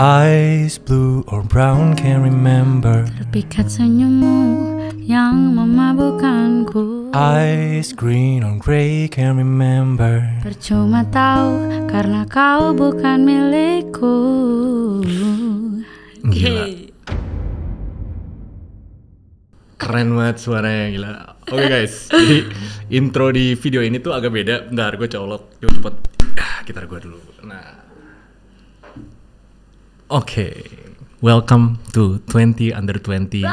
Eyes blue or brown, can't remember. Terpikat senyummu yang memabukkanku Eyes green or gray, can't remember. Percuma tahu karena kau bukan milikku Gila. Keren banget suaranya gila. Oke guys, jadi intro di video ini tuh agak beda. Bentar, gue colok. Yuk cepet. Ah, gitar gue dulu. Nah. Oke, welcome to 20 under 20.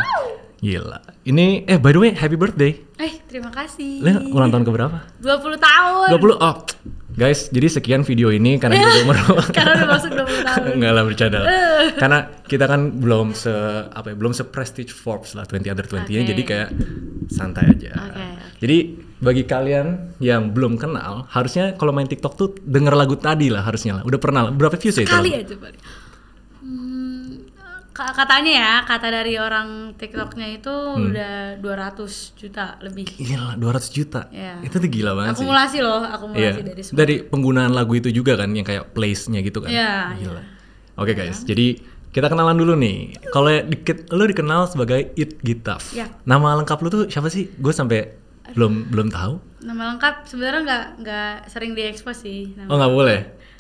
Gila. Ini, eh by the way, happy birthday. Eh terima kasih Lu ulang tahun keberapa? 20 tahun 20. Oh, guys, jadi sekian video ini karena kita umur Karena udah masuk 20 tahun Enggak lah bercanda lah. Karena kita kan belum se apa ya, belum se prestige Forbes lah 20 under 20 nya Oke. jadi kayak santai aja. Oke, oke. Jadi bagi kalian yang belum kenal, harusnya kalau main TikTok tuh denger lagu tadi lah harusnya lah. Udah pernah lah. Berapa views ya itu? Kali aja paling Katanya ya, kata dari orang TikToknya itu Hmm. udah 200 juta lebih Gila, 200 juta. Iya. Itu tuh gila banget sih. Akumulasi loh, Iya. akumulasi dari semua Dari penggunaan lagu itu juga kan yang kayak place-nya gitu kan. Iya, Gila. Oke guys, jadi kita kenalan dulu nih. Kalau dikit lu dikenal sebagai It Gitaf. Iya. Nama lengkap lu tuh siapa sih? Gue sampai belum belum tahu. Nama lengkap sebenarnya nggak nggak sering diekspos sih nama. Oh nggak boleh.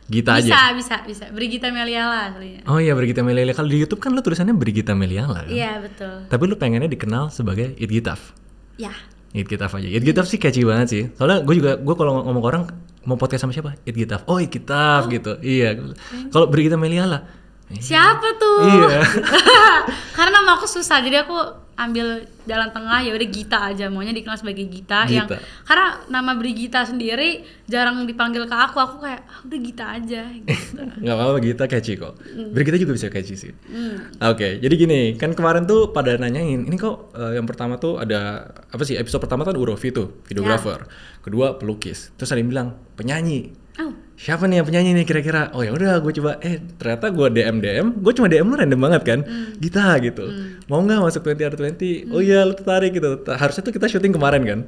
Gita bisa, aja. bisa, bisa. Brigita Meliala aslinya. Oh iya Brigita Meliala. Kalau di YouTube kan lu tulisannya Brigita Meliala kan? Iya, betul. Tapi lu pengennya dikenal sebagai It Gitaf. Ya. It Gitaf aja. It Gitaf sih catchy banget sih. Soalnya gue juga gue kalau ngomong ke orang mau podcast sama siapa? It Gitaf. Oh It Gitaf gitu. Iya. Kalau Brigita Meliala. Siapa tuh? Iya. Karena nama aku susah, jadi aku ambil jalan tengah ya udah Gita aja maunya dikenal sebagai Gita, yang Gita. karena nama Brigita sendiri jarang dipanggil ke aku aku kayak ah, udah Gita aja gitu. Gak apa-apa Gita catchy kok. Hmm. Brigita juga bisa catchy sih. Oke, jadi gini, kan kemarin tuh pada nanyain, ini kok eh, yang pertama tuh ada apa sih? Episode pertama tuh ada Urofi tuh, videografer. Kedua pelukis. Terus ada yang bilang penyanyi. Siapa nih yang penyanyi nih kira-kira? Oh ya udah, gue coba. Eh ternyata gue DM DM, gue cuma DM lu random banget kan? Hmm. Gita gitu. Mau nggak masuk 20 under 20? Oh iya, lu tertarik gitu. Harusnya tuh kita syuting kemarin kan?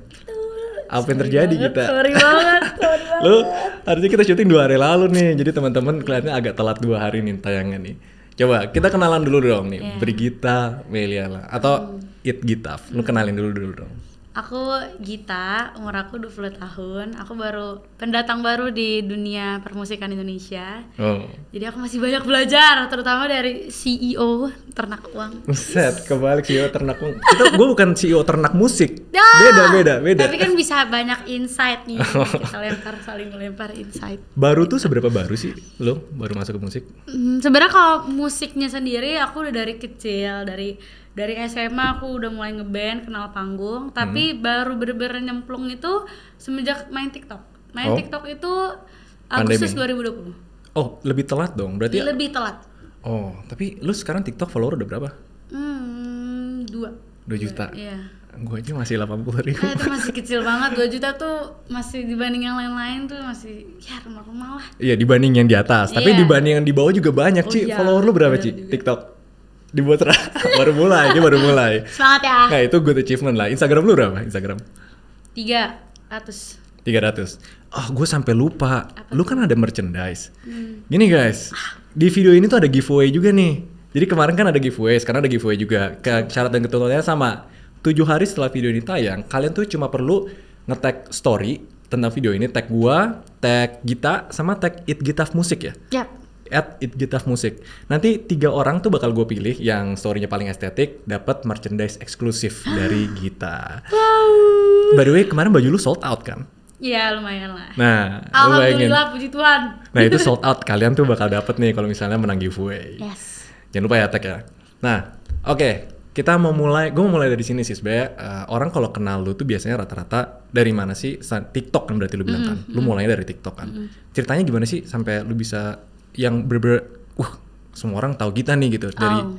Apa yang terjadi Gita? sorry banget, sorry banget. lu harusnya kita syuting dua hari lalu nih jadi teman-teman kelihatannya agak telat dua hari nih tayangan nih coba kita kenalan dulu dong nih Iya. Brigita Meliala atau It Gitaf lu kenalin dulu dulu dong Aku Gita, umur aku 20 tahun. Aku baru pendatang baru di dunia permusikan Indonesia. oh Jadi aku masih banyak belajar, terutama dari CEO ternak uang. Buset, kebalik CEO ternak mu- Kita gue bukan CEO ternak musik. Ya! Beda, beda, beda. Tapi kan bisa banyak insight nih. Kita lempar saling melempar insight. Baru tuh seberapa baru sih lo baru masuk ke musik? Hmm, sebenarnya kalau musiknya sendiri aku udah dari kecil, dari dari SMA aku udah mulai ngeband, kenal panggung, tapi baru bener-bener nyemplung itu semenjak main TikTok. Main Oh. TikTok itu Agustus 2020. Oh, lebih telat dong. Berarti Lebih telat. Oh, tapi lu sekarang TikTok follower udah berapa? Hmm, dua. 2 juta. Iya. Gue aja masih 80 ribu. Nah, itu masih kecil banget 2 juta tuh masih dibanding yang lain-lain tuh masih ya remah-remah lah Iya dibanding yang di atas, tapi Iya. dibanding yang di bawah juga banyak Oh Ci. iya, Follower lu berapa bener Ci? juga. TikTok? Dibuat baru mulai, dia baru mulai. semangat ya Nah itu good achievement lah. Instagram lu berapa? Instagram? tiga ratus 300. Oh gue sampai lupa. Lu kan ada merchandise. Hmm. Gini guys, di video ini tuh ada giveaway juga nih. Jadi kemarin kan ada giveaway, sekarang ada giveaway juga. Ke syarat dan ketentuannya sama. 7 hari setelah video ini tayang, kalian tuh cuma perlu nge-tag story tentang video ini, tag gua, tag Gita, sama tag It Gitaf Musik ya. Yap. At It Gitaf Musik. Nanti tiga orang tuh bakal gue pilih yang storynya paling estetik, dapat merchandise eksklusif dari Gita. By the way, kemarin baju lu sold out kan? Iya lumayan lah Nah. Alhamdulillah puji Tuhan Nah itu sold out, kalian tuh bakal dapet nih kalau misalnya menang giveaway. yes Jangan lupa ya tag ya. Nah, oke. Kita mau mulai, gue mau mulai dari sini sih sebenarnya eh, orang kalau kenal lu tuh biasanya rata-rata dari mana sih? TikTok kan berarti lu bilang kan. Lu mulainya dari TikTok kan. Ceritanya gimana sih sampai lu bisa yang bener-bener, uh, semua orang tahu kita nih gitu dari Oh.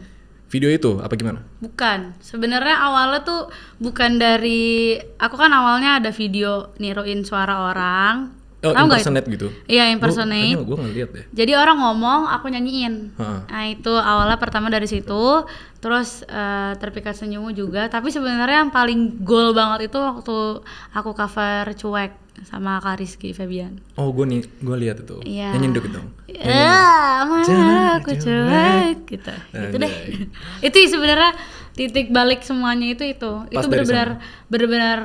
video itu apa gimana? Bukan, sebenarnya awalnya tuh bukan dari aku kan awalnya ada video niruin suara orang. Oh, Tahu itu? impersonate gitu? Iya, impersonate. Gue nggak lihat deh. Jadi orang ngomong, aku nyanyiin. Heeh. Nah itu awalnya pertama dari situ, terus eh, terpikat senyummu juga. Tapi sebenarnya yang paling goal banget itu waktu aku cover cuek sama Kak Rizky Febian. Oh, gue nih, gue lihat itu. Iya. Yang nyenduk itu. Eh, mana? aku cuek gitu gitu deh itu sebenarnya titik balik semuanya itu itu Pas itu benar-benar benar-benar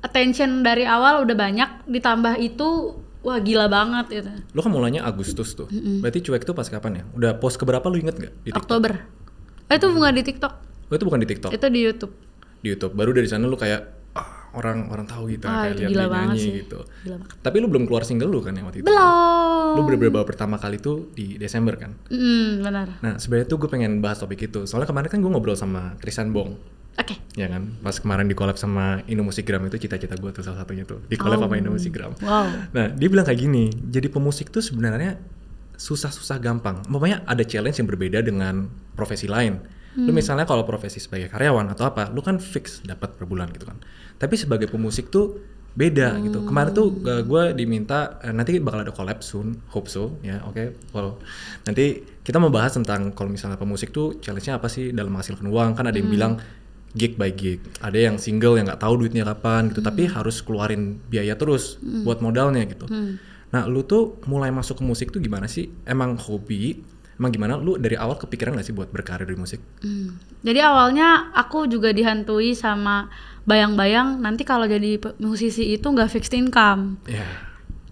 attention dari awal udah banyak ditambah itu wah gila banget itu Lu kan mulainya Agustus tuh. Berarti cuek tuh pas kapan ya? Udah post keberapa lu inget gak di TikTok? Oktober eh, itu bukan di TikTok Oh, itu bukan di TikTok, itu di YouTube di YouTube. Baru dari sana lu kayak orang orang tahu gitu Ah, kayak itu lihat dia nyanyi sih. gitu. Gila banget. Tapi lu belum keluar single lu kan yang waktu itu? belum Lu bener-bener baru pertama kali tuh di Desember kan? Hmm, benar Nah, sebenarnya tuh gue pengen bahas topik itu. Soalnya kemarin kan gue ngobrol sama Krisan Bong. oke Ya kan? Pas kemarin di collab sama Indo Musikgram itu cita-cita gue tuh salah satunya tuh. Di collab Oh. sama Indo Musikgram. wow Nah, dia bilang kayak gini, jadi pemusik tuh sebenarnya susah-susah gampang. Umpamanya ada challenge yang berbeda dengan profesi lain. Lu misalnya kalau profesi sebagai karyawan atau apa, lu kan fix dapat per bulan gitu kan. Tapi sebagai pemusik tuh beda gitu. Kemarin tuh gue diminta eh, nanti bakal ada collab soon, hope so ya, oke. Well, nanti kita mau bahas tentang kalau misalnya pemusik tuh challenge-nya apa sih dalam menghasilkan uang. Kan ada yang bilang gig by gig. Ada yang single yang nggak tahu duitnya kapan gitu, tapi harus keluarin biaya terus buat modalnya gitu. Nah, lu tuh mulai masuk ke musik tuh gimana sih? Emang hobi? Emang gimana? Lu dari awal kepikiran gak sih buat berkarir di musik? Hmm. Jadi awalnya aku juga dihantui sama bayang-bayang nanti kalau jadi musisi itu nggak fixed income. Ya.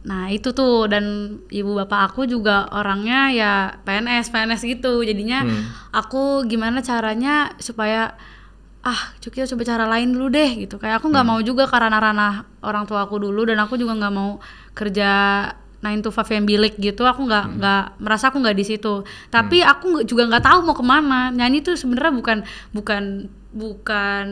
Nah itu tuh dan ibu bapak aku juga orangnya ya PNS PNS gitu. Jadinya Hmm. aku gimana caranya supaya ah kita coba cara lain dulu deh gitu. Kayak aku nggak Hmm. mau juga karena ranah orang tua aku dulu dan aku juga nggak mau kerja 9 to 5 yang bilik gitu aku nggak Hmm. nggak merasa aku nggak di situ. Tapi aku nggak- juga nggak tahu mau ke mana. Nyanyi tuh sebenarnya bukan bukan bukan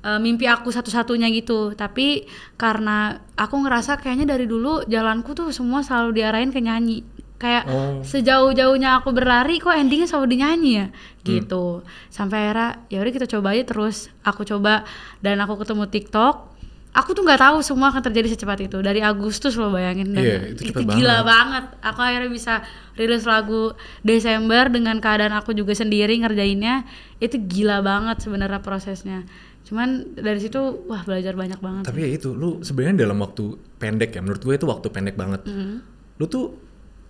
eh, mimpi aku satu-satunya gitu. Tapi karena aku ngerasa kayaknya dari dulu jalanku tuh semua selalu diarahin ke nyanyi. Kayak Oh. sejauh-jauhnya aku berlari kok endingnya selalu dinyanyi ya? Gitu. Sampai akhirnya ya udah kita coba aja terus. Aku coba dan aku ketemu TikTok aku tuh nggak tahu semua akan terjadi secepat itu dari Agustus lo bayangin dan Iya, itu itu, gila banget. banget aku akhirnya bisa rilis lagu Desember dengan keadaan aku juga sendiri ngerjainnya itu gila banget sebenarnya prosesnya cuman dari situ wah belajar banyak banget Tapi ya itu, lu sebenarnya dalam waktu pendek ya, menurut gue itu waktu pendek banget. Mm-hmm. Lu tuh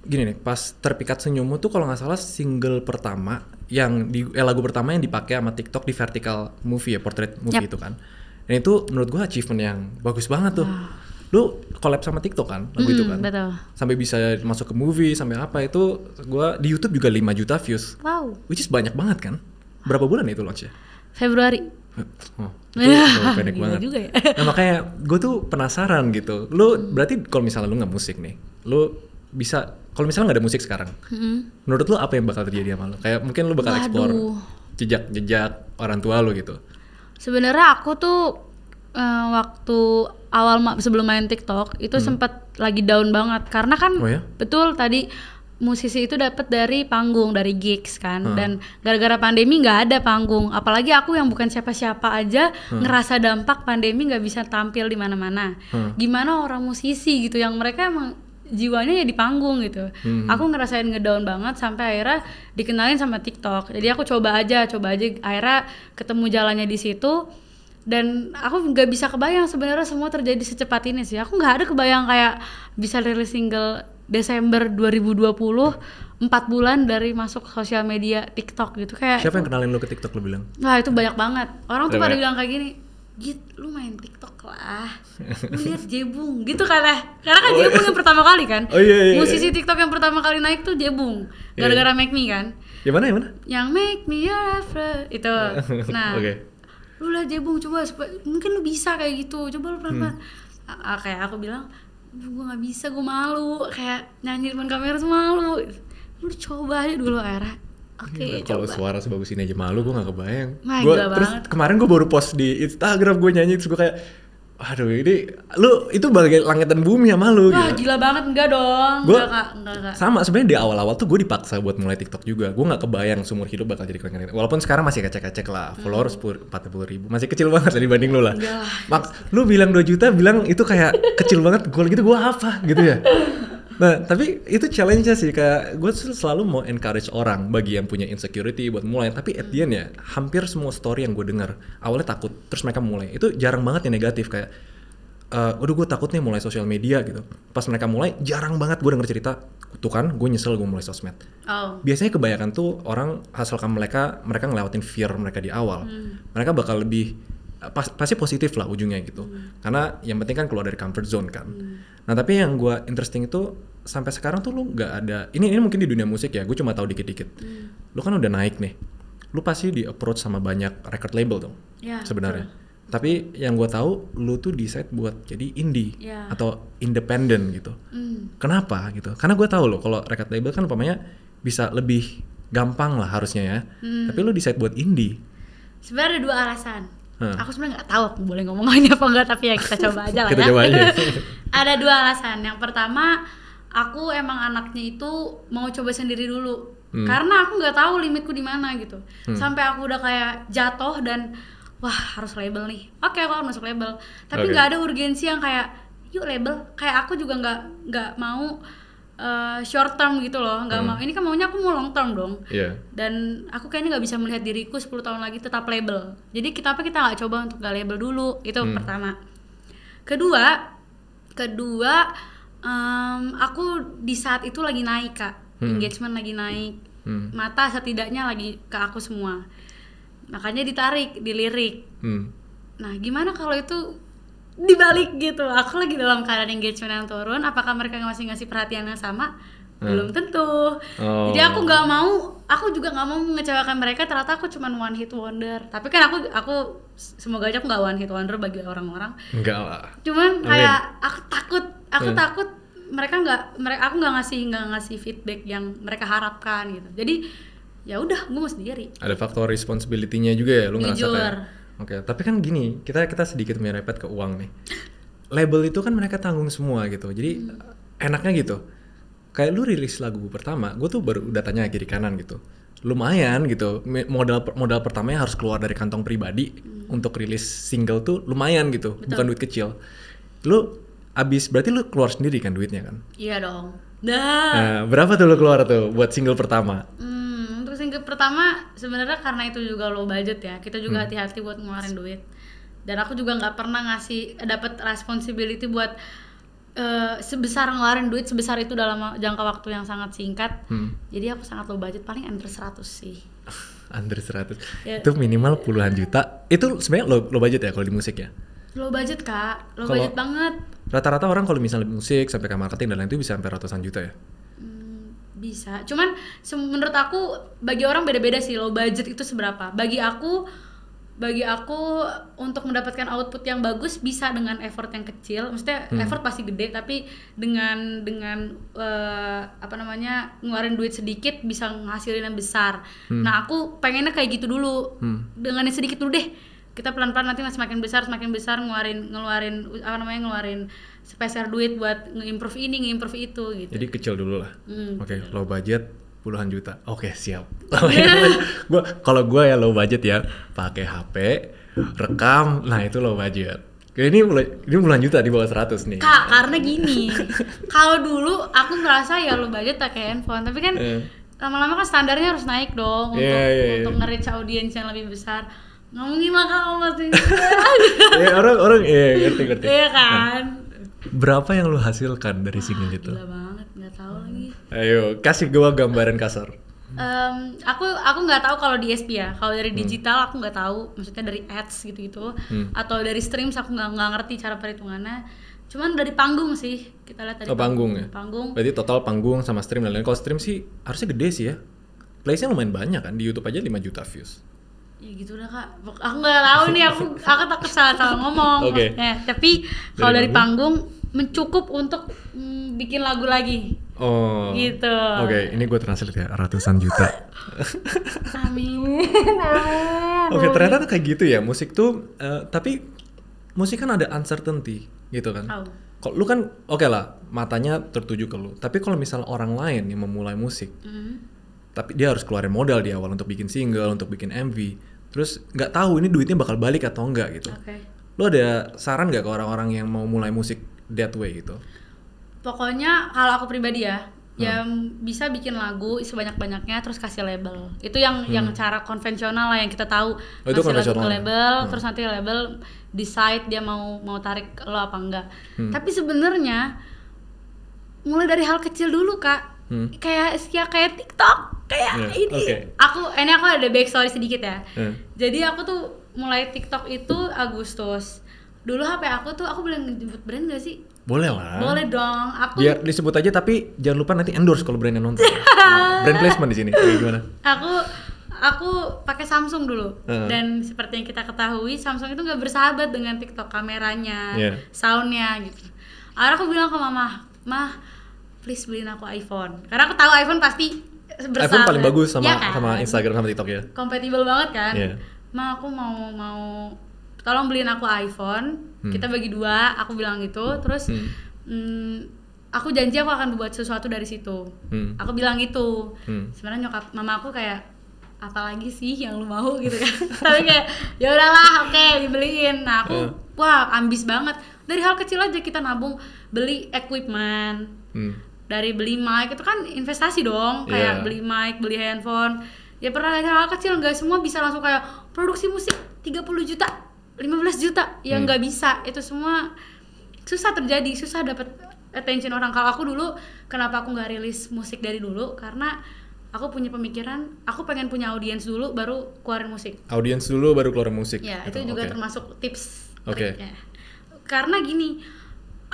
gini nih, pas terpikat senyummu tuh kalau nggak salah single pertama yang di eh, lagu pertama yang dipakai sama TikTok di vertical movie ya, portrait movie Yap. itu kan. Dan itu menurut gue achievement yang bagus banget tuh. Lu collab sama TikTok kan, lagu itu Mm, kan. betul Sampai bisa masuk ke movie, sampai apa itu gua di YouTube juga 5 juta views. wow Which is banyak banget kan? Berapa bulan itu launchnya? Februari Oh, itu pendek banget. juga ya. Nah makanya gue tuh penasaran gitu. Lu berarti kalau misalnya lu nggak musik nih, lu bisa kalau misalnya nggak ada musik sekarang, Mm-mm. menurut lu apa yang bakal terjadi sama lu? Kayak mungkin lu bakal Waduh. jejak-jejak orang tua lu gitu. Sebenarnya aku tuh eh, waktu awal ma- sebelum main TikTok itu sempat lagi down banget karena kan Oh ya? betul tadi musisi itu dapat dari panggung dari gigs kan Hmm. dan gara-gara pandemi nggak ada panggung apalagi aku yang bukan siapa-siapa aja ngerasa dampak pandemi nggak bisa tampil di mana-mana Hmm. gimana orang musisi gitu yang mereka emang jiwanya ya di panggung gitu Hmm. aku ngerasain ngedown banget sampai akhirnya dikenalin sama TikTok jadi aku coba aja coba aja akhirnya ketemu jalannya di situ dan aku nggak bisa kebayang sebenarnya semua terjadi secepat ini sih aku nggak ada kebayang kayak bisa rilis single Desember 2020 empat bulan dari masuk sosial media TikTok gitu kayak Siapa yang kenalin lu ke TikTok lu bilang? Wah itu banyak banget. Orang tuh Ada pada bilang kayak gini, Git, lu main TikTok lah. Lu lihat Jebung gitu kan ya. Karena kan Jebung yang pertama kali kan. Oh, iya, iya, iya. Musisi TikTok yang pertama kali naik tuh Jebung. Iya, Gara-gara Make Me kan. Yang mana yang mana? Yang Make Me Your Friend itu. Nah, Oke. lu lihat Jebung coba mungkin lu bisa kayak gitu. Coba lu pelan-pelan. Hmm. A- a- kayak aku bilang, gue nggak bisa, gue malu. Kayak nyanyi depan kamera tuh malu. Lu coba aja dulu akhirnya. Oke, Gila, kalau suara sebagus ini aja malu gue gak kebayang. Wah, Gua- terus banget. kemarin gue baru post di Instagram gue nyanyi terus gue kayak aduh ini lu itu bagai langit dan bumi ya malu Wah gitu. gila banget enggak dong Gua- enggak enggak kak Sama sebenarnya di awal-awal tuh gue dipaksa buat mulai TikTok juga. Gue nggak kebayang seumur hidup bakal jadi konten. Walaupun sekarang masih kecek-kecek lah, followers empat puluh ribu, masih kecil banget dibanding lu lah. Enggak lah. Mak, lu bilang 2 juta, bilang itu kayak kecil banget. Gue gitu, gue apa gitu ya. Nah, tapi itu challenge-nya sih kayak gue selalu mau encourage orang bagi yang punya insecurity buat mulai. Tapi at the end ya, hampir semua story yang gue dengar awalnya takut, terus mereka mulai. Itu jarang banget yang negatif kayak eh udah gue takut nih mulai sosial media gitu. Pas mereka mulai jarang banget gue denger cerita. Tuh kan, gue nyesel gue mulai sosmed. Oh. Biasanya kebanyakan tuh orang asalkan mereka mereka ngelewatin fear mereka di awal, mereka bakal lebih pas- pasti positif lah ujungnya gitu. Karena yang penting kan keluar dari comfort zone kan. Nah tapi yang gue interesting itu sampai sekarang tuh lu nggak ada. Ini ini mungkin di dunia musik ya, gue cuma tahu dikit-dikit. Lu kan udah naik nih, lu pasti di approach sama banyak record label dong Ya, sebenarnya. Tapi yang gue tahu, lu tuh decide buat jadi indie Ya. atau independent gitu. Hmm. Kenapa gitu? Karena gue tahu loh kalau record label kan umpamanya bisa lebih gampang lah harusnya ya. Hmm. Tapi lu decide buat indie. Sebenarnya ada dua alasan. Hah. Aku sebenarnya nggak tahu aku boleh ngomong ini apa enggak, tapi ya kita coba aja lah Kita ya. coba aja. ada dua alasan. Yang pertama, aku emang anaknya itu mau coba sendiri dulu. Hmm. Karena aku nggak tahu limitku di mana gitu. Sampai aku udah kayak jatuh dan wah harus label nih. Oke, aku harus masuk label. Tapi nggak ada urgensi yang kayak yuk label. Kayak aku juga nggak nggak mau eh, short term gitu loh. Nggak mau. Ini kan maunya aku mau long term dong Iya. dan aku kayaknya nggak bisa melihat diriku 10 tahun lagi tetap label jadi kita apa kita nggak coba untuk nggak label dulu itu Hmm. pertama kedua kedua em, aku di saat itu lagi naik kak Hmm. engagement lagi naik Hmm. mata setidaknya lagi ke aku semua makanya ditarik dilirik Hmm. nah gimana kalau itu dibalik gitu aku lagi dalam keadaan engagement yang turun apakah mereka masih ngasih perhatian yang sama belum tentu Oh. jadi aku nggak mau aku juga nggak mau mengecewakan mereka ternyata aku cuman one hit wonder tapi kan aku aku semoga aja aku nggak one hit wonder bagi orang-orang Enggak lah. cuman Amin. kayak aku takut aku Hmm. takut mereka nggak mereka aku nggak ngasih nggak ngasih feedback yang mereka harapkan gitu jadi ya udah gue mau sendiri Ada faktor responsibility-nya juga ya, lu ngerasa kayak. Oke, tapi kan gini, kita kita sedikit merepet ke uang nih. Label itu kan mereka tanggung semua gitu. Jadi enaknya gitu. Kayak lu rilis lagu pertama, gue tuh baru udah tanya kiri kanan gitu. Lumayan gitu. Modal modal pertamanya harus keluar dari kantong pribadi untuk rilis single tuh lumayan gitu, bukan duit kecil. Lu abis berarti lu keluar sendiri kan duitnya kan? iya dong dah Nah, berapa tuh lu keluar tuh buat single pertama? Hmm, single pertama sebenarnya karena itu juga low budget ya. Kita juga Hmm. hati-hati buat ngeluarin duit. Dan aku juga nggak pernah ngasih dapat responsibility buat eh, sebesar ngeluarin duit sebesar itu dalam jangka waktu yang sangat singkat. Hmm. Jadi aku sangat low budget, paling under 100 sih. Under 100. Ya. Itu minimal puluhan juta. Itu sebenarnya low, low budget ya kalau di musik ya. Low budget kak, low Kalau- budget banget. Rata-rata orang kalau misalnya musik sampai ke marketing dan lain itu bisa sampai ratusan juta ya. Hmm, bisa. Cuman menurut aku bagi orang beda-beda sih low budget itu seberapa. Bagi aku bagi aku untuk mendapatkan output yang bagus bisa dengan effort yang kecil. Maksudnya effort pasti gede tapi dengan dengan eh, apa namanya ngeluarin duit sedikit bisa ngasilin yang besar. Nah, aku pengennya kayak gitu dulu. Hmm. Dengan yang sedikit dulu deh. Kita pelan-pelan nanti semakin besar semakin besar ngeluarin ngeluarin apa namanya ngeluarin spesial duit buat nge-improve ini, nge-improve itu gitu. Jadi kecil dulu lah. Hmm, Oke, low budget puluhan juta. Oke, siap. gua kalau gua ya low budget ya, pakai HP, rekam. Nah, itu low budget. Ini mulai ini puluhan juta di bawah 100 nih. Kak, karena gini, kalau dulu aku merasa ya lo budget pakai handphone, tapi kan Eh. lama-lama kan standarnya harus naik dong untuk Iya, iya, untuk nge-reach audiens yang lebih besar. Ngomongin lah kak, masih ya orang-orang iya ngerti ngerti. Iya kan? Berapa yang lu hasilkan dari single itu? Gila banget, nggak tahu lagi. Ayo, kasih gua gambaran kasar. Em, aku aku nggak tahu kalau di SP ya. Kalau Hmm. dari digital aku nggak tahu. Maksudnya dari ads gitu-gitu Hmm. atau dari streams aku nggak nggak ngerti cara perhitungannya. Cuman dari panggung sih kita lihat dari Oh, panggung ya? Panggung. Berarti total panggung sama stream dan lain. Kalau stream sih harusnya gede sih ya. Playsnya lumayan banyak kan di YouTube aja 5 juta views. Ya gitu dah kak. Aku nggak tahu nih aku aku takut salah salah ngomong. Oke. maksudnya. Tapi kalau Dari dari panggung mencukup untuk mm, bikin lagu lagi. Oh. Gitu. Oke, ini gue translate ya ratusan juta. Amin. Amin. Oke, ternyata tuh kayak gitu ya musik tuh. eh, tapi musik kan ada uncertainty gitu kan. Tahu. Kalau lu kan oke lah matanya tertuju ke lu. Tapi kalau misalnya orang lain yang memulai musik, Mm. tapi dia harus keluarin modal di awal untuk bikin single, untuk bikin MV. Terus nggak tahu ini duitnya bakal balik atau enggak gitu. Oke. Lu ada saran nggak ke orang-orang yang mau mulai musik that way gitu? Pokoknya kalau aku pribadi ya, ya bisa bikin lagu sebanyak-banyaknya terus kasih label itu yang yang cara konvensional lah yang kita tahu Hmm. Oh, itu kasih lagu ke konvensional. label Hmm. terus nanti label decide dia mau mau tarik lo apa enggak Hmm. tapi sebenarnya mulai dari hal kecil dulu kak Hmm. kayak ya kayak TikTok kayak Iya, ini oke. aku ini aku ada backstory sedikit ya Hmm. jadi aku tuh mulai TikTok itu Agustus dulu HP aku tuh aku boleh nyebut brand gak sih Boleh lah. boleh dong aku Biar disebut aja tapi jangan lupa nanti endorse kalau brandnya nonton. Nah, brand placement di sini. Kayak gimana? aku aku pakai Samsung dulu Heeh. dan seperti yang kita ketahui Samsung itu nggak bersahabat dengan TikTok kameranya, Iya. soundnya gitu. Akhirnya aku bilang ke mama, mah please beliin aku iPhone karena aku tahu iPhone pasti bersahabat. iPhone paling bagus sama Ya kan? sama Instagram sama TikTok ya. Kompatibel banget kan? Iya. Ma aku mau mau tolong beliin aku iPhone. Hmm. Kita bagi dua, aku bilang gitu. Terus Hmm. mm, aku janji aku akan berbuat sesuatu dari situ. Hmm. Aku bilang gitu. Hmm. Sebenarnya nyokap mama aku kayak apalagi sih yang lu mau gitu kan. Tapi kayak ya udahlah, oke dibeliin. Nah, aku Eh. wah ambis banget. Dari hal kecil aja kita nabung beli equipment Hmm. dari beli mic itu kan investasi dong kayak Iya. beli mic beli handphone ya pernah dari hal kecil nggak semua bisa langsung kayak produksi musik 30 juta 15 juta ya Hmm. nggak bisa itu semua susah terjadi susah dapat attention orang kalau aku dulu kenapa aku nggak rilis musik dari dulu karena aku punya pemikiran aku pengen punya audiens dulu baru keluarin musik Audiens dulu baru keluar musik. Ya, gitu. itu juga Oke. termasuk tips Oke. triknya. Karena gini,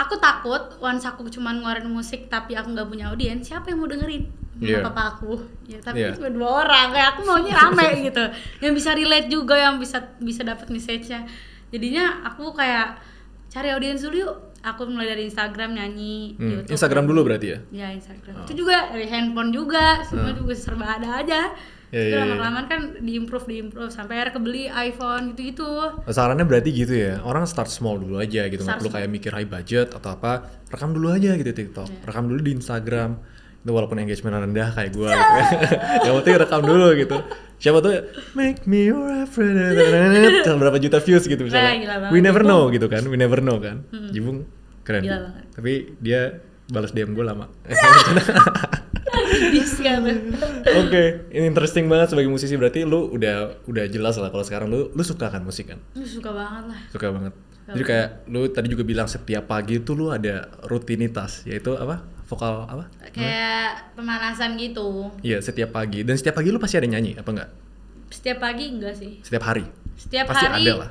aku takut once aku cuma ngeluarin musik tapi aku nggak punya audiens, siapa yang mau dengerin? Iya. papa aku. Ya, tapi Iya. cuma dua orang, kayak aku maunya rame gitu. Yang bisa relate juga, yang bisa bisa dapat message-nya. Jadinya aku kayak cari audiens dulu yuk. Aku mulai dari Instagram nyanyi, Hmm, YouTube. Instagram dulu berarti ya. Ya Instagram. Oh. Itu juga dari handphone juga, semua Hmm. juga serba ada aja. Ya, Terus ya, ya. lama-kelamaan kan diimprove diimprove sampai akhirnya kebeli iPhone gitu-gitu. Sarannya berarti gitu ya. Orang start small dulu aja gitu. Nggak perlu kayak mikir high budget atau apa. Rekam dulu aja gitu TikTok. Iya. Rekam dulu di Instagram. Itu walaupun engagement rendah kayak gue gitu ya. Yang penting rekam dulu gitu. Siapa tuh make me your friend. berapa juta views gitu misalnya. Nah. We never know gitu kan. We never know kan. Mm-mm. Jibung keren. Tapi dia balas DM gue lama. Oke, ini interesting banget sebagai musisi berarti lu udah udah jelas lah kalau sekarang lu lu suka kan musik kan? Lu suka banget lah. Suka banget. Jadi kayak lu tadi juga bilang setiap pagi itu lu ada rutinitas yaitu apa? Vokal apa? Kayak pemanasan gitu. Iya, setiap pagi. Dan setiap pagi lu pasti ada nyanyi apa enggak? Setiap pagi enggak sih. Setiap hari. Setiap pasti hari ada lah.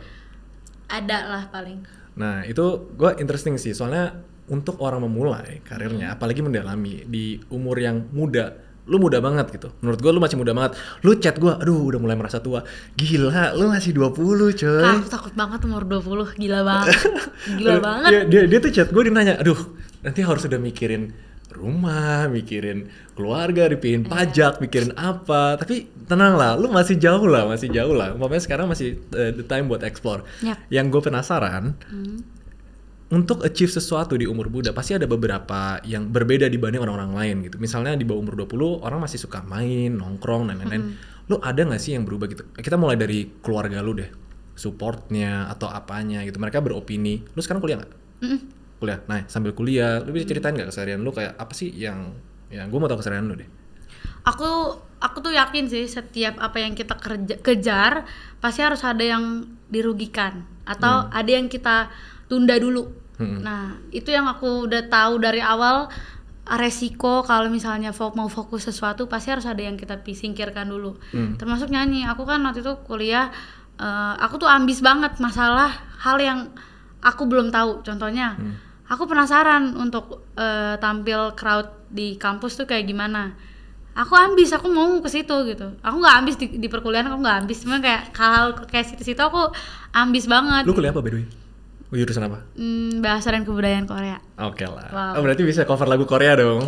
Ada lah paling. Nah, itu gua interesting sih soalnya untuk orang memulai karirnya apalagi mendalami di umur yang muda lu muda banget gitu. Menurut gua lu masih muda banget. Lu chat gua, aduh udah mulai merasa tua. Gila, lu masih 20, coy. Kak, aku takut banget umur 20, gila banget. Gila banget. Dia, dia, dia tuh chat gue dia nanya, aduh nanti harus udah mikirin rumah, mikirin keluarga, dipikirin Iya. pajak, mikirin apa. Tapi tenang lah, lu masih jauh lah, masih jauh lah. Umpamanya sekarang masih uh, the time buat explore. Yap. Yang gue penasaran, Hmm. Untuk achieve sesuatu di umur muda pasti ada beberapa yang berbeda dibanding orang-orang lain gitu. Misalnya di bawah umur 20 orang masih suka main, nongkrong dan lain-lain. Lu ada nggak sih yang berubah gitu? Kita mulai dari keluarga lu deh. Supportnya atau apanya gitu. Mereka beropini. Lu sekarang kuliah nggak? Mm-mm. Kuliah. Nah, sambil kuliah, lu bisa ceritain nggak keseharian lu kayak apa sih yang yang gue mau tahu keseharian lu deh. Aku aku tuh yakin sih setiap apa yang kita kerja, kejar pasti harus ada yang dirugikan atau ada yang kita tunda dulu. Hmm. Nah, itu yang aku udah tahu dari awal resiko kalau misalnya mau fokus sesuatu pasti harus ada yang kita singkirkan dulu. Hmm. Termasuk nyanyi. Aku kan waktu itu kuliah eh, aku tuh ambis banget masalah hal yang aku belum tahu. Contohnya, Hmm. aku penasaran untuk eh, tampil crowd di kampus tuh kayak gimana. Aku ambis, aku mau ke situ gitu. Aku nggak ambis di, di perkuliahan, aku nggak ambis. Cuma kayak hal kayak situ-situ aku ambis banget. Lu kuliah apa by the way? Oh, jurusan apa? Hmm, bahasa dan kebudayaan Korea. Oke lah. Wow. Oh, berarti bisa cover lagu Korea dong.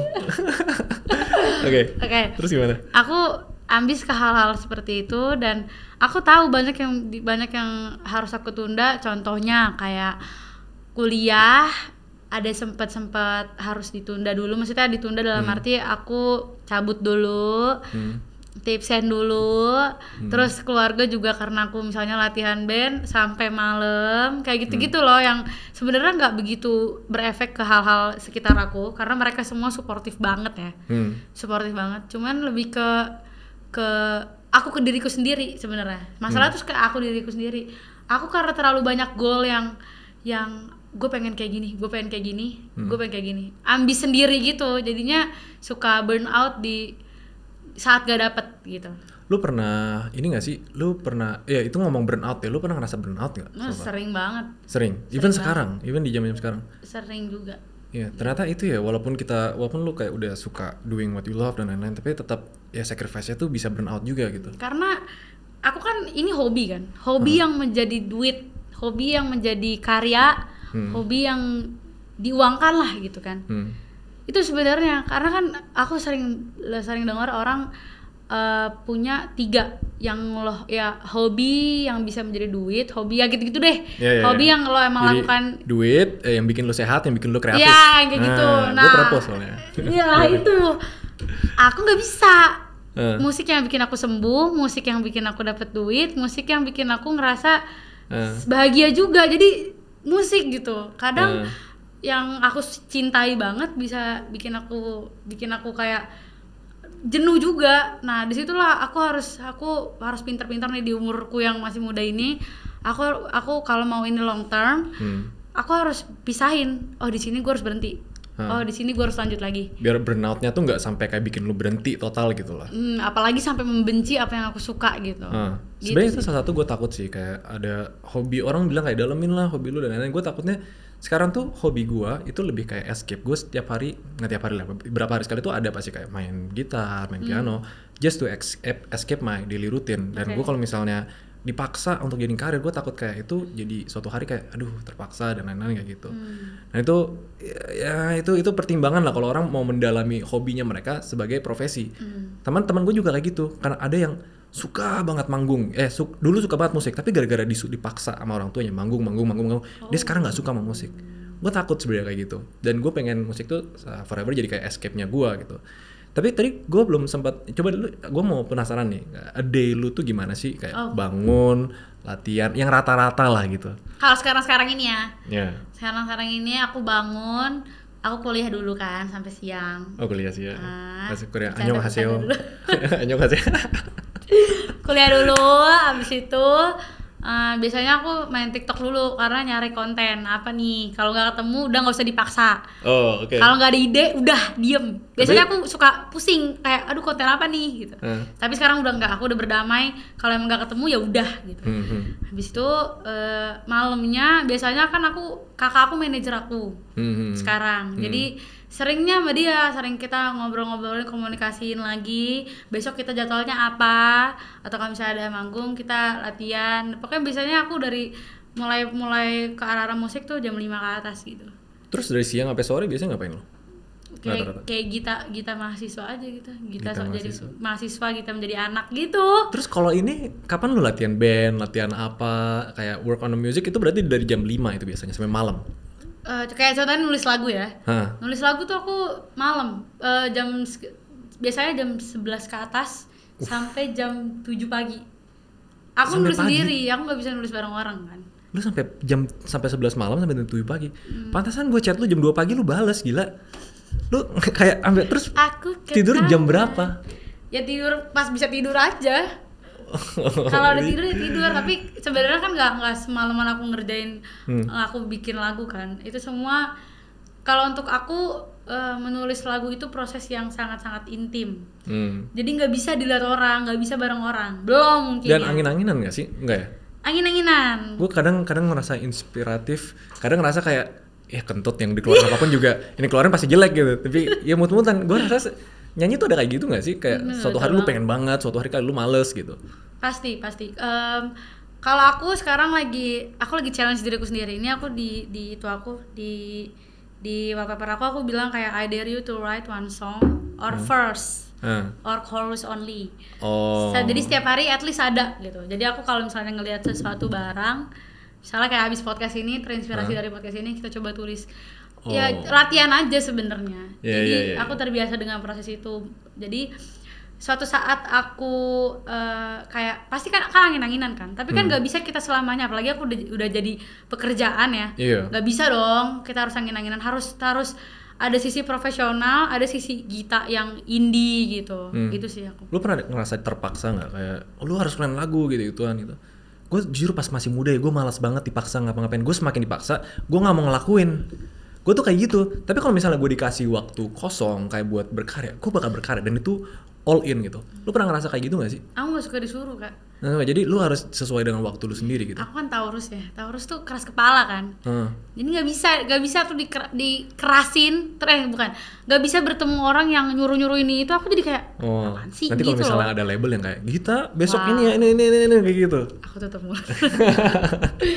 Oke. Oke. Terus gimana? Aku ambis ke hal-hal seperti itu dan aku tahu banyak yang banyak yang harus aku tunda. Contohnya kayak kuliah ada sempat-sempat harus ditunda dulu. Maksudnya ditunda dalam Hmm. arti aku cabut dulu. Hmm. Tipsen dulu. Terus keluarga juga karena aku misalnya latihan band sampai malam kayak gitu-gitu loh yang sebenarnya nggak begitu berefek ke hal-hal sekitar aku karena mereka semua suportif banget ya. Hmm. suportif banget. Cuman lebih ke ke aku ke diriku sendiri sebenarnya. Masalah tuh ke aku diriku sendiri. Aku karena terlalu banyak goal yang yang gue pengen kayak gini gue pengen kayak gini gue pengen kayak gini. Ambis sendiri gitu jadinya suka burn out di saat gak dapet gitu Lu pernah ini gak sih? Lu pernah ya itu ngomong burnout ya. Lu pernah ngerasa burnout gak? Nah, sering banget Sering. Even sekarang, even di jam-jam sekarang. sering juga Iya, ternyata itu ya walaupun kita walaupun lu kayak udah suka doing what you love dan lain-lain, tapi tetap ya sacrifice-nya tuh bisa burn out juga gitu. karena aku kan ini hobi kan hobi yang menjadi duit hobi yang menjadi karya hobi yang diuangkan lah gitu kan Hmm. Itu sebenarnya karena kan aku sering sering dengar orang eh, punya tiga yang lo ya hobi yang bisa menjadi duit hobi ya gitu-gitu deh Iya, iya, hobi iya. yang lo emang Jadi, lakukan duit eh, yang bikin lu sehat, yang bikin lu kreatif. Iya, kayak gitu. Nah, Nah, gue propose soalnya. Iya itu. Aku nggak bisa. Eh. Musik yang bikin aku sembuh, musik yang bikin aku dapat duit, musik yang bikin aku ngerasa Eh. bahagia juga. Jadi musik gitu. Kadang Eh. Yang aku cintai banget bisa bikin aku bikin aku kayak jenuh juga. Nah, di situlah aku harus aku harus pintar-pintar nih di umurku yang masih muda ini. Aku aku kalau mau ini long term, Hmm. aku harus pisahin. Oh, di sini gue harus berhenti. Hmm. Oh, di sini gue harus lanjut lagi. Biar burnoutnya tuh nggak sampai kayak bikin lu berhenti total gitu lah. Hmm, apalagi sampai membenci apa yang aku suka gitu. Ah, Gitu sebenarnya itu salah satu gue takut sih kayak ada hobi orang bilang kayak dalemin lah hobi lu dan lain-lain. Gue takutnya sekarang tuh hobi gue itu lebih kayak escape. Gue setiap hari nggak tiap hari lah, beberapa hari sekali tuh ada pasti kayak main gitar, main piano, just to escape, escape my daily routine. Dan Oke. gue kalau misalnya dipaksa untuk jadi karir, gue takut kayak itu jadi suatu hari kayak aduh terpaksa dan lain-lain kayak gitu. Nah itu ya, itu itu pertimbangan lah kalau orang mau mendalami hobinya mereka sebagai profesi. Teman-teman gue juga kayak gitu karena ada yang suka banget manggung. Eh su- dulu suka banget musik tapi gara-gara disu- dipaksa sama orang tuanya manggung manggung manggung manggung. Dia sekarang nggak suka sama musik. Gue takut sebenarnya kayak gitu. Dan gue pengen musik tuh uh, forever jadi kayak escape-nya gue gitu. Tapi tadi gue belum sempat coba dulu gue mau penasaran nih a day lu tuh gimana sih kayak Oh. bangun latihan yang rata-rata lah gitu Kalau sekarang-sekarang ini ya. ya Sekarang-sekarang ini aku bangun, aku kuliah dulu kan sampai siang. oh kuliah sih ya Ah, masih kuliah annyeonghaseyo bercanda dulu. annyeonghaseyo kuliah dulu, abis itu eh, biasanya aku main TikTok dulu karena nyari konten apa nih. Kalau nggak ketemu udah nggak usah dipaksa. oh oke Kalau nggak ada ide udah diem. Biasanya aku suka pusing kayak aduh konten apa nih gitu. Eh. Tapi sekarang udah nggak, aku udah berdamai. Kalau emang nggak ketemu ya udah gitu. Hmm, hmm. Habis itu eh, malamnya biasanya kan aku kakak aku manajer aku Hmm, hmm. sekarang. Jadi seringnya sama dia, sering kita ngobrol-ngobrolin komunikasiin lagi. Besok kita jadwalnya apa? Atau kalau misalnya ada manggung kita latihan. Pokoknya biasanya aku dari mulai mulai ke arah-arah musik tuh jam 5 ke atas gitu. terus dari siang sampai sore biasanya ngapain lo Kayak Rata-rata. kayak gita gita mahasiswa aja gitu. Gita, Gita so- jadi mahasiswa. mahasiswa kita menjadi anak gitu. terus kalau ini kapan lu latihan band latihan apa kayak work on the music itu berarti dari jam 5 itu biasanya sampai malam Eh, kayak contohnya nulis lagu ya. Hah. Nulis lagu tuh aku malam eh, jam biasanya jam 11 ke atas sampai jam 7 pagi. Aku Sampai nulis pagi? sendiri, aku nggak bisa nulis bareng orang kan. lu sampai jam sampai 11 malam sampai jam 7 pagi Hmm. pantasan gue chat lu jam 2 pagi lu bales gila lu kayak ambil terus Aku tidur jam berapa Ya tidur pas bisa tidur aja. Kalau udah tidur ya tidur, tapi sebenarnya kan nggak nggak semalaman aku ngerjain, Hmm. aku bikin lagu kan. Itu semua kalau untuk aku eh, menulis lagu itu proses yang sangat-sangat intim. Hmm. Jadi nggak bisa dilihat orang, nggak bisa bareng orang. Belum mungkin. dan ya. angin-anginan gak sih enggak ya Angin-anginan. gue kadang-kadang ngerasa inspiratif kadang ngerasa kayak ya kentut yang dikeluarin apa pun juga ini keluarin pasti jelek gitu tapi ya mut-mutan gue rasa nyanyi tuh ada kayak gitu gak sih kayak Bener, suatu hari lu pengen banget suatu hari kali lu males gitu Pasti, pasti. Em, kalau aku sekarang lagi, aku lagi challenge diriku sendiri. Ini aku di di itu aku di di wallpaper aku aku bilang kayak I dare you to write one song or verse Nah, or chorus only. oh Jadi setiap hari at least ada gitu. Jadi aku kalau misalnya ngelihat sesuatu barang, misalnya kayak habis podcast ini terinspirasi dari podcast ini kita coba tulis. Ya Oh. latihan aja sebenarnya. Iya, Jadi iya, iya. aku terbiasa dengan proses itu. Jadi suatu saat aku eh, kayak pasti kan kan angin-anginan kan tapi kan Hmm. nggak bisa kita selamanya apalagi aku udah, udah jadi pekerjaan ya Iya. nggak bisa dong kita harus angin-anginan harus harus ada sisi profesional ada sisi Gita yang indie gitu Hmm. gitu sih aku Lu pernah ngerasa terpaksa nggak kayak "Oh, lu harus keluarin lagu gitu gituan gitu. Gue jujur pas masih muda ya gue malas banget dipaksa ngapa-ngapain. Gue semakin dipaksa, gue nggak mau ngelakuin. Gue tuh kayak gitu. Tapi kalau misalnya gue dikasih waktu kosong kayak buat berkarya, gue bakal berkarya dan itu all in gitu. Lu pernah ngerasa kayak gitu gak sih? aku nggak suka disuruh kak Nah, jadi lu harus sesuai dengan waktu lu sendiri gitu. aku kan Taurus ya Taurus tuh keras kepala kan Heeh. jadi nggak bisa nggak bisa tuh diker- dikerasin eh, bukan nggak bisa bertemu orang yang nyuruh nyuruh ini itu aku jadi kayak Oh, apaan sih nanti kalau gitu misalnya loh. ada label yang kayak Gita besok Wah. ini ya ini ini ini, ini," kayak gitu. aku tutup mulut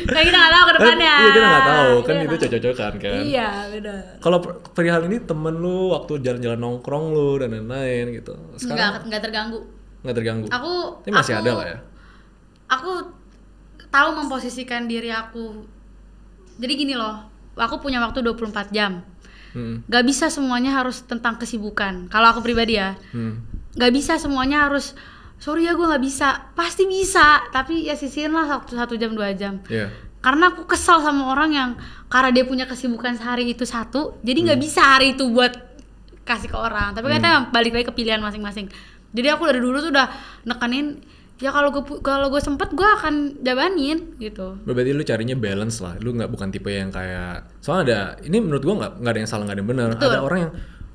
kayak kita nggak tahu ke Kan, depannya iya kita nggak tahu kan Iya, itu cocok-cocokan kan. iya beda Kalau per- perihal ini temen lu waktu jalan-jalan nongkrong lu dan lain-lain gitu. nggak Sekarang nggak terganggu nggak terganggu. aku Tapi masih aku- ada lah ya. Aku tahu memposisikan diri aku. Jadi gini loh aku punya waktu 24 jam. Hmm. Gak bisa semuanya harus tentang kesibukan. Kalau aku pribadi ya. Hmm. nggak bisa semuanya harus sorry ya gue nggak bisa. Pasti bisa tapi ya sisihin lah satu, satu jam dua jam. Iya. karena aku kesel sama orang yang karena dia punya kesibukan sehari itu satu jadi nggak bisa hari itu buat kasih ke orang. Tapi katanya balik lagi ke pilihan masing-masing. Jadi aku dari dulu tuh udah nekanin ya kalau gue kalau gue sempet gue akan jabanin gitu Berarti lu carinya balance lah. Lu nggak bukan tipe yang kayak soalnya ada ini menurut gua nggak nggak ada yang salah nggak ada yang benar. Ada orang yang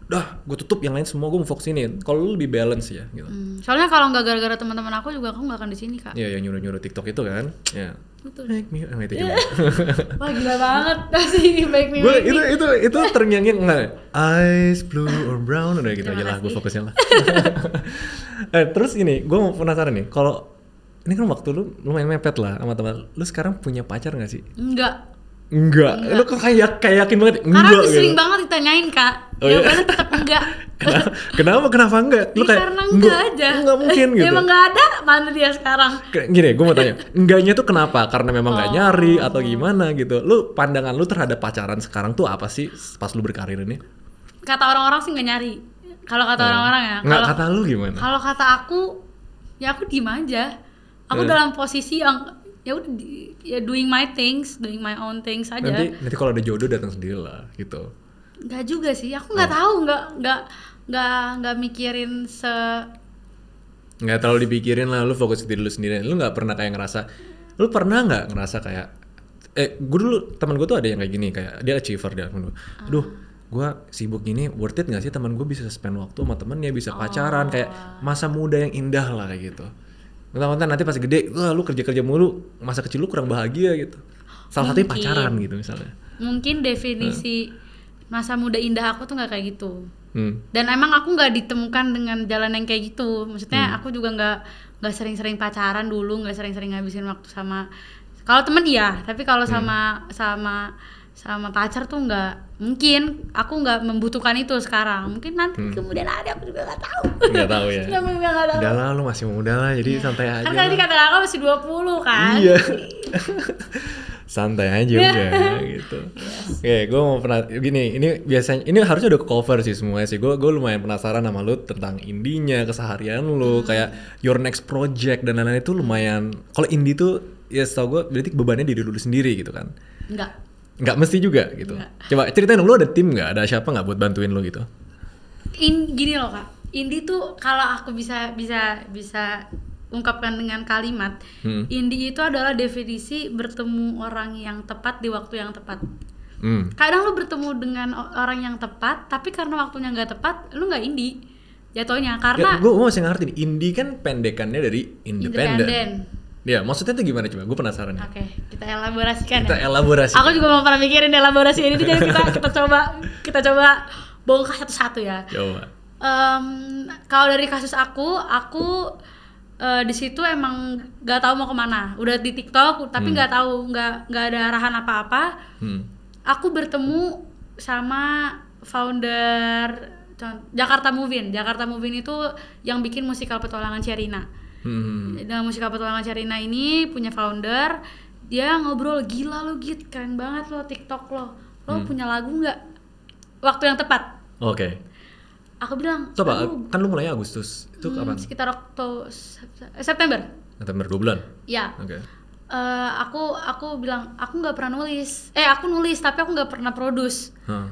dah gue tutup yang lain semua gue mau fokusinin. Kalau lu lebih balance ya gitu. Hmm, soalnya kalau nggak gara-gara teman-teman aku juga aku nggak akan di sini kak Iya yang nyuruh-nyuruh TikTok itu kan. Ya. Make me, oh, itu juga. wah gila banget. Kasih baik me gue Make itu itu itu terngiang-ngiang nggak eyes blue or brown. Udah gitu aja lah gue fokusnya lah. Eh terus ini gue mau penasaran nih kalau ini kan waktu lu lumayan mepet lah sama teman lu sekarang punya pacar nggak sih? Enggak enggak, lu kok kayak kayak yakin banget? Karena enggak aku sering gitu. banget ditanyain kak. Oh, iya? jawabannya tetap enggak kenapa kenapa kenapa enggak lu Ya, kayak karena enggak aja enggak mungkin gitu emang enggak ada mana dia sekarang Gini, gue mau tanya, enggaknya tuh kenapa? Karena memang nggak Oh. nyari atau gimana gitu? Lu pandangan lu terhadap pacaran sekarang tuh apa sih pas lu berkarir ini? kata orang-orang sih nggak nyari kalau kata orang-orang ya Oh. Nggak kalau kata lu gimana? kalau kata aku ya aku diem aja aku Eh. dalam posisi yang ya udah ya doing my things doing my own things aja Nanti nanti kalau ada jodoh datang sendiri lah gitu. nggak juga sih aku Oh. nggak tahu nggak nggak nggak nggak mikirin se nggak terlalu dipikirin lah lu fokus ke diri lu sendiri. Lu nggak pernah kayak ngerasa lu pernah nggak ngerasa kayak eh gue dulu teman gue tuh ada yang kayak gini kayak dia achiever dia gue aduh gue sibuk gini worth it nggak sih teman gue bisa spend waktu sama temennya bisa pacaran kayak masa muda yang indah lah kayak gitu. Mentang-mentang nanti pas gede, wah lu kerja-kerja mulu, masa kecil lu kurang bahagia gitu. Salah satunya pacaran gitu misalnya. mungkin definisi masa muda indah aku tuh nggak kayak gitu Hmm. dan emang aku nggak ditemukan dengan jalan yang kayak gitu Hmm. maksudnya aku juga nggak nggak sering-sering pacaran dulu nggak sering-sering ngabisin waktu sama kalau temen iya tapi kalau Hmm. sama sama pacar tuh nggak mungkin aku nggak membutuhkan itu sekarang mungkin nanti Hmm. kemudian ada aku juga nggak tahu Nggak tahu ya. Juga nggak tahu Udah lah lu masih muda lah jadi santai aja. kan tadi kata kakak masih 20 kan Iya. santai aja udah gitu. Oke, gue mau pernah gini, ini biasanya ini harusnya udah cover sih semuanya sih. Gue gue lumayan penasaran sama lu tentang indinya, keseharian lu, kayak your next project dan lain-lain itu lumayan. Kalau indie tuh ya setahu gue berarti bebannya diri dulu sendiri gitu kan. nggak Nggak mesti juga gitu. Nggak. Coba ceritain dong lu ada tim nggak? Ada siapa nggak buat bantuin lu gitu? in gini loh kak indie tuh kalau aku bisa bisa bisa ungkapkan dengan kalimat Hmm. indie itu adalah definisi bertemu orang yang tepat di waktu yang tepat Hmm. kadang lu bertemu dengan orang yang tepat tapi karena waktunya nggak tepat lu nggak indie jatuhnya karena Ya, gue masih ngerti nih, indie kan pendekannya dari independen. Ya, maksudnya tuh gimana coba? Gue penasaran nih. oke kita elaborasikan Kita ya elaborasi. aku juga mau pernah mikirin elaborasi ini jadi kita kita coba kita coba bongkar satu-satu ya Coba. Em, kalau dari kasus aku, aku eh, di situ emang nggak tahu mau ke mana. Udah di TikTok, tapi nggak tahu nggak nggak ada arahan apa-apa. Hmm. Aku bertemu sama founder Jakarta Movin. Jakarta Movin itu yang bikin musikal petualangan Sherina. Hmm. Dengan musikal petualangan Sherina ini punya founder. Dia ngobrol gila lo git keren banget lo TikTok lo. Lo punya lagu nggak? Waktu yang tepat Oke. aku bilang Coba, "Aduh, kan lu mulainya Agustus. Itu hmm, kapan? sekitar Oktober September September 2 bulan. ya Oke. Eh, aku aku bilang aku nggak pernah nulis eh aku nulis tapi aku nggak pernah produce Hah.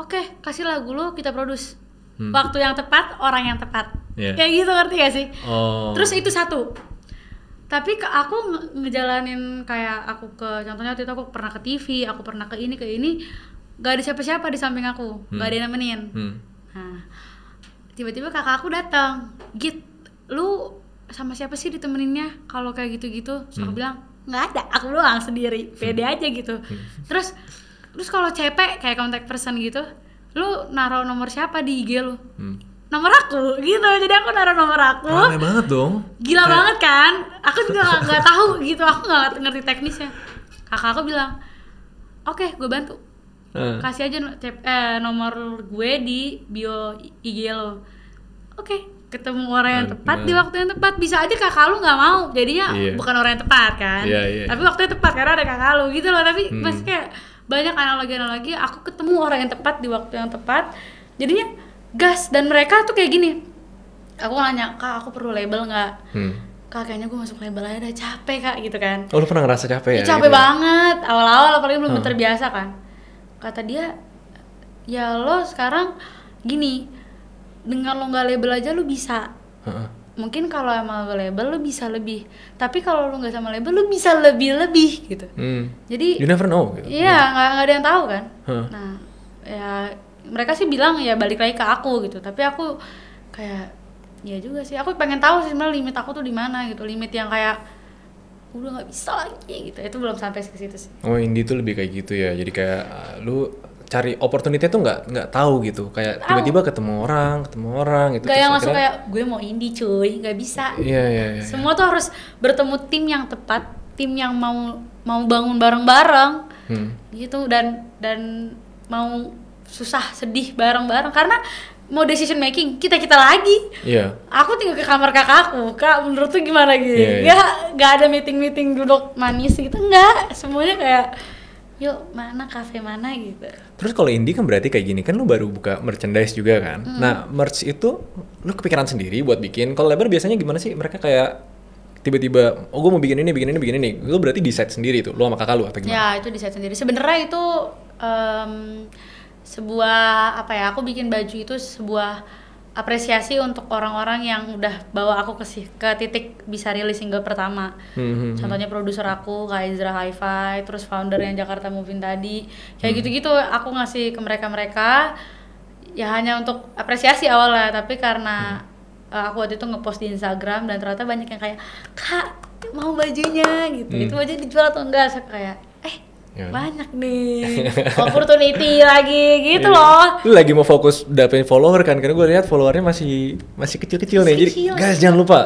oke kasih lagu lo kita produce Hmm. waktu yang tepat orang yang tepat. Iya. kayak gitu ngerti gak sih? Oh. terus itu satu. Tapi ke aku nge- ngejalanin kayak aku ke contohnya waktu itu aku pernah ke TV aku pernah ke ini ke ini gak ada siapa-siapa di samping aku. Gak ada yang nemenin. Hmm. nah tiba-tiba kakak aku datang. Git lu sama siapa sih ditemeninnya? Kalau kayak gitu-gitu. Terus aku bilang nggak ada aku doang sendiri. Pede aja gitu. Terus terus kalau CP kayak contact person gitu lu naruh nomor siapa di IG lu? Hmm. nomor aku gitu. Jadi aku naruh nomor aku. Rame banget dong. gila banget kan? Aku juga nggak nggak tahu gitu. Aku nggak ngerti teknisnya. Kakak aku bilang oke gue bantu. Eh. kasih aja eh, nomor gue di bio IG lo. Oke ketemu orang yang tepat di waktu yang tepat. Bisa aja kakak lu nggak mau. Jadinya Iya. bukan orang yang tepat kan? Iya, iya. tapi waktunya tepat karena ada kakak lu gitu loh. Tapi Hmm. masih kayak banyak analogi-analogi aku ketemu orang yang tepat di waktu yang tepat jadinya gas dan mereka tuh kayak gini aku nanya kak aku perlu label nggak Hmm. kak kayaknya gue masuk label aja udah capek kak gitu kan Oh, lu pernah ngerasa capek ya? Ya, capek gitu ya? banget awal-awal apalagi belum Hah. terbiasa kan kata dia ya lo sekarang gini dengan lo nggak label aja lo bisa. Mungkin kalau emang lo label lo bisa lebih. Tapi kalau lo nggak sama label lo bisa lebih lebih gitu. Hmm. jadi You never know gitu. iya nggak nggak ada yang tahu kan? Hah. nah ya mereka sih bilang ya balik lagi ke aku gitu. Tapi aku kayak ya juga sih. Aku pengen tahu sih sebenarnya limit aku tuh di mana gitu. Limit yang kayak udah nggak bisa lagi gitu. Itu belum sampai ke situ sih. Oh, indie tuh lebih kayak gitu ya. Jadi kayak uh, lu cari opportunity tuh nggak nggak tahu gitu. Kayak tiba-tiba ketemu orang, ketemu orang gitu. gak yang langsung akhirnya- kayak gue mau indie cuy nggak bisa Iya, iya, iya. semua tuh harus bertemu tim yang tepat tim yang mau mau bangun bareng-bareng Hmm. gitu dan dan mau susah sedih bareng-bareng karena mau decision making kita kita lagi Iya. aku tinggal ke kamar kakakku kak menurut tuh gimana gitu Iya, iya. nggak nggak ada meeting meeting duduk manis gitu nggak semuanya kayak yuk mana kafe mana gitu Terus kalau indie kan berarti kayak gini kan lu baru buka merchandise juga kan. Hmm. Nah, merch itu lu kepikiran sendiri buat bikin. Kalau label biasanya gimana sih? Mereka kayak tiba-tiba oh gue mau bikin ini, bikin ini, bikin ini. Lu berarti decide sendiri tuh, lu sama kakak lu apa gimana? ya itu desain sendiri sebenarnya itu em, sebuah apa ya aku bikin baju itu sebuah apresiasi untuk orang-orang yang udah bawa aku ke ke titik bisa rilis single pertama Hmm, hmm, hmm. contohnya produser aku Kak Izra Hi-Fi terus founder yang Jakarta Moving tadi kayak Hmm. gitu-gitu aku ngasih ke mereka-mereka ya hanya untuk apresiasi awalnya tapi karena Hmm. uh, aku waktu itu ngepost di Instagram dan ternyata banyak yang kayak kak mau bajunya gitu Hmm. itu baju dijual atau enggak saya kayak Ya. banyak nih opportunity lagi gitu Iya. loh Lu lagi mau fokus dapetin follower kan? Karena gue lihat followernya masih masih kecil-kecil nih. Masih Jadi kecil. guys jangan lupa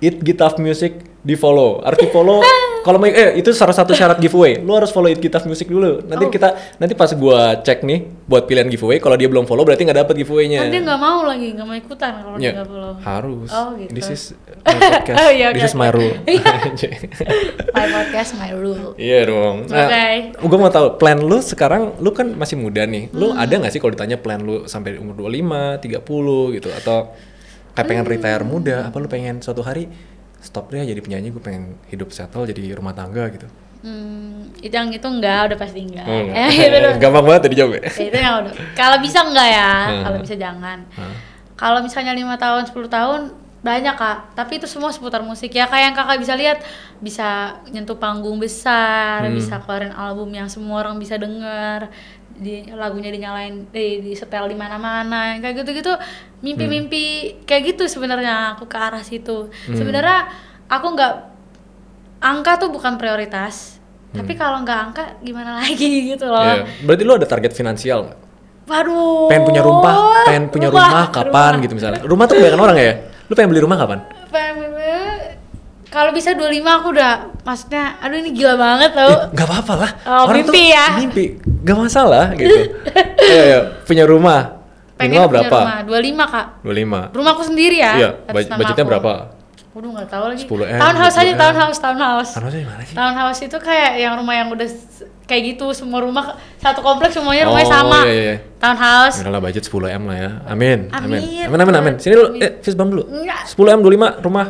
It Gitaf Music di follow. Di follow. Kalau mau eh itu salah satu syarat giveaway. Lu harus follow It Gitaf Music dulu. Nanti Oh. kita nanti pas gua cek nih buat pilihan giveaway. Kalau dia belum follow berarti nggak dapet giveaway-nya. Kan dia nggak mau lagi nggak mau ikutan kalau dia Ya, nggak follow harus. Oh, gitu. This is my podcast. Oh, iya, This oke, is my rule. my podcast my rule Iya dong. Nah, Oke. gue mau tahu plan lu sekarang lu kan masih muda nih. Lu Hmm. ada nggak sih kalau ditanya plan lu sampai umur 25, 30 gitu atau kayak pengen Hmm. retire muda apa lu pengen suatu hari stop deh jadi penyanyi gue pengen hidup settle jadi rumah tangga gitu. Hmm, itu yang itu enggak, udah pasti enggak. Oh, enggak. Eh, itu Gampang banget tadi jawab. Ya, itu yang udah. Kalau bisa enggak ya, Hmm. kalau bisa jangan. Hah? Kalau misalnya lima tahun, 10 tahun banyak kak, tapi itu semua seputar musik ya kayak yang kakak bisa lihat bisa nyentuh panggung besar, Hmm. bisa keluarin album yang semua orang bisa denger, di lagunya dinyalain, di, di setel di mana-mana, kayak gitu-gitu mimpi-mimpi kayak gitu sebenarnya aku ke arah situ. Hmm. Sebenarnya aku nggak angka tuh bukan prioritas, tapi kalau nggak angka gimana lagi gitu loh. Hmm. Iya. Berarti lu ada target finansial nggak? Waduh. Pengen punya rumah, pengen punya rumah, kapan rumah. gitu misalnya. Rumah tuh kebanyakan orang ya. Lu pengen beli rumah kapan? Kalau bisa 25 aku udah maksudnya aduh ini gila banget tau. Eh, gak apa-apa lah. Oh, Orang tuh mimpi ya. Mimpi, gak masalah gitu. Ayo, ayo, punya rumah. Pengen punya berapa? rumah 25 Kak. 25. Rumahku sendiri ya. Iya, baj- budgetnya aku. berapa? Waduh nggak tahu lagi. 10M, Townhouse aja 20M. townhouse, townhouse. Tanahnya di mana sih? Townhouse itu kayak yang rumah yang udah kayak gitu semua rumah satu kompleks semuanya rumahnya Oh, sama. iya, iya. Townhouse. Udah lah budget 10 m lah ya. Amin. Amin. Amin. Amin amin amin. Sini lu eh Fis bang dulu. Enggak. 10 m 25 rumah.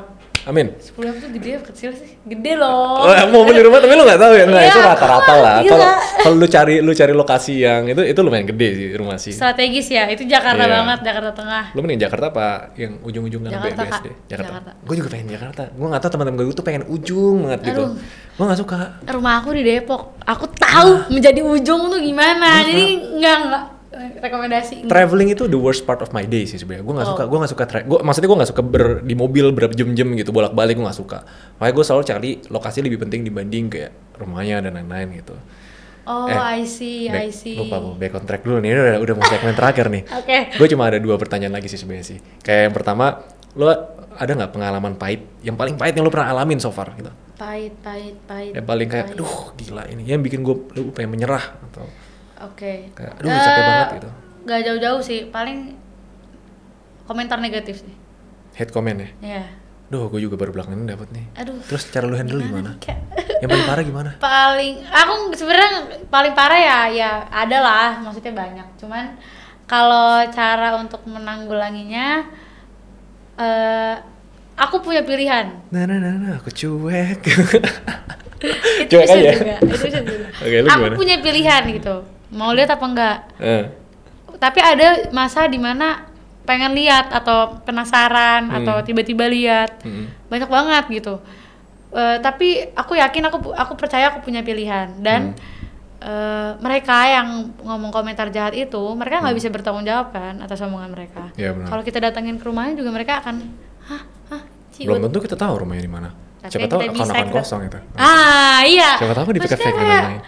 Amin. 10 M tuh gede apa kecil sih? Gede loh. Oh, mau beli rumah tapi lu nggak tahu ya? Nggak, Iya. itu rata-rata lah. Gila. Kalau kalau lu cari lu cari lokasi yang itu itu lumayan gede sih rumah sih. Strategis ya, itu Jakarta Iya. banget, Jakarta Tengah. Lu mending Jakarta apa yang ujung-ujung kan Jakarta, BSD? Jakarta. Jakarta. Gue juga pengen Jakarta. Gue nggak tahu teman-teman gue tuh pengen ujung banget gitu. Gue nggak suka. Rumah aku di Depok. Aku tahu menjadi ujung tuh gimana. Jadi enggak enggak rekomendasi. Traveling itu the worst part of my day sih sebenarnya. Gue nggak Oh. suka, gue nggak suka. Tra- gua, maksudnya gue nggak suka ber di mobil berapa jam-jam gitu bolak balik gue nggak suka. Makanya gue selalu cari lokasi lebih penting dibanding kayak rumahnya dan lain-lain gitu. Oh, Eh, I see, Back- I see. Lupa gue back on track dulu nih. Ini udah, udah mau segmen terakhir nih. Oke. Gue cuma ada dua pertanyaan lagi sih sebenarnya sih. Kayak yang pertama, lo ada nggak pengalaman pahit? Yang paling pahit yang lo pernah alamin so far gitu? Pahit, pahit, pahit. Yang paling kayak, pahit. aduh gila ini. Yang bikin gue, lu pengen menyerah atau Oke. kayak, aduh capek Eh, banget gitu. Gak jauh-jauh sih, paling komentar negatif sih. Hate comment ya? Ya. Duh, gue juga baru belakangan ini dapet nih. Aduh. Terus cara lu handle gimana? Kayak- Yang paling parah gimana? paling aku sebenarnya paling parah ya ya ada lah maksudnya banyak cuman kalau cara untuk menanggulanginya eh aku punya pilihan Nah, nah, nah, nah, aku cuek. itu Cuek bisa aja. juga itu bisa juga Oke, lu aku gimana? punya pilihan gitu mau lihat apa enggak? Eh, tapi ada masa di mana pengen lihat atau penasaran Hmm. atau tiba-tiba lihat. Mm, banyak banget gitu. Eh, tapi aku yakin aku aku percaya aku punya pilihan. Dan eh, mereka yang ngomong komentar jahat itu mereka nggak bisa bertanggung jawab kan atas omongan mereka. Benar. kalau kita datangin ke rumahnya juga mereka akan hah? Hah? Belum tentu kita tahu rumahnya di mana. Siapa tahu akun-akun kita- kosong itu. ah iya. Siapa tahu di dan lain-lain.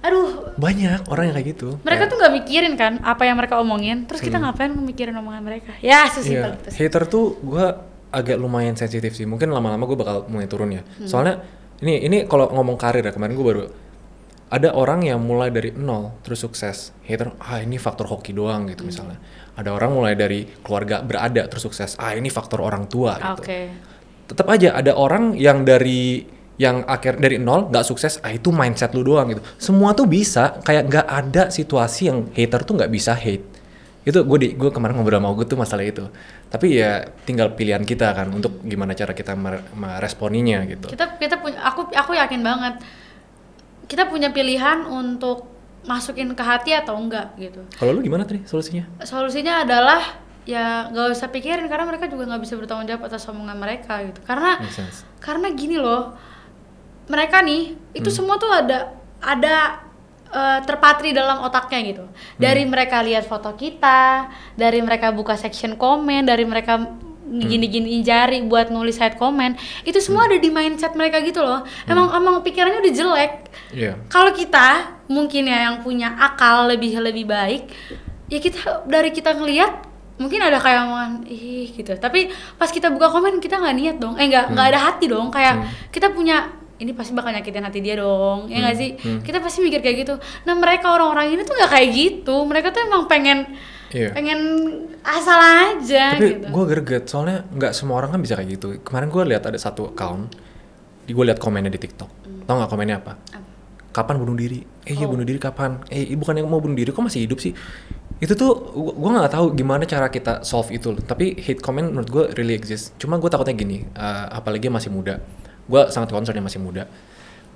Aduh Banyak orang yang kayak gitu. mereka Kayak- tuh nggak mikirin kan apa yang mereka omongin terus kita ngapain mikirin omongan mereka ya Hmm. Sesimpel itu sih. hater tuh gue agak lumayan sensitif sih. Mungkin lama-lama gue bakal mulai turun ya. Hmm. Soalnya ini ini kalau ngomong karir ya kemarin gue baru ada orang yang mulai dari nol terus sukses. Hater, ah ini faktor hoki doang gitu Hmm. misalnya. Ada orang mulai dari keluarga berada terus sukses. Ah ini faktor orang tua gitu. oke Tetap aja ada orang yang dari yang akhir dari nol nggak sukses, ah itu mindset lu doang gitu. Semua tuh bisa, kayak nggak ada situasi yang hater tuh nggak bisa hate. Itu gue di gue kemarin ngobrol sama gue tuh masalah itu. Tapi ya tinggal pilihan kita kan untuk gimana cara kita mer- meresponinya gitu. Kita kita punya aku aku yakin banget kita punya pilihan untuk masukin ke hati atau enggak gitu. Kalau lu gimana tadi solusinya? Solusinya adalah ya nggak usah pikirin karena mereka juga nggak bisa bertanggung jawab atas omongan mereka gitu. Karena karena gini loh mereka nih itu Hmm. semua tuh ada ada eh, terpatri dalam otaknya gitu dari Hmm. mereka lihat foto kita dari mereka buka section komen dari mereka Hmm. gini-giniin jari buat nulis head comment itu semua ada di mindset mereka gitu loh Hmm. emang emang pikirannya udah jelek Iya. kalau kita mungkin ya yang punya akal lebih lebih baik ya kita dari kita ngelihat mungkin ada kayak omongan ih gitu tapi pas kita buka komen kita nggak niat dong eh nggak nggak ada hati dong kayak kita punya ini pasti bakal nyakitin hati dia dong ya nggak sih kita pasti mikir kayak gitu nah mereka orang-orang ini tuh nggak kayak gitu mereka tuh emang pengen Iya. pengen asal aja Tapi gitu gue greget soalnya nggak semua orang kan bisa kayak gitu. Kemarin gue lihat ada satu account, di gue lihat komennya di TikTok. Tau nggak komennya apa? Apa? Kapan bunuh diri? Eh iya Oh. bunuh diri kapan? Eh bukan yang mau bunuh diri kok masih hidup sih? Itu tuh gue nggak tahu gimana cara kita solve itu. loh. Tapi hate comment menurut gue really exist. Cuma gue takutnya gini, eh, apalagi masih muda. Gue sangat concern yang masih muda.